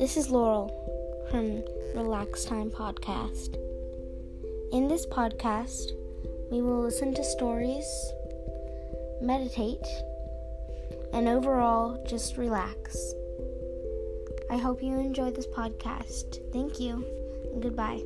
This is Laurel from Relax Time Podcast. In this podcast, we will listen to stories, meditate, and overall just relax. I hope you enjoy this podcast. Thank you and goodbye.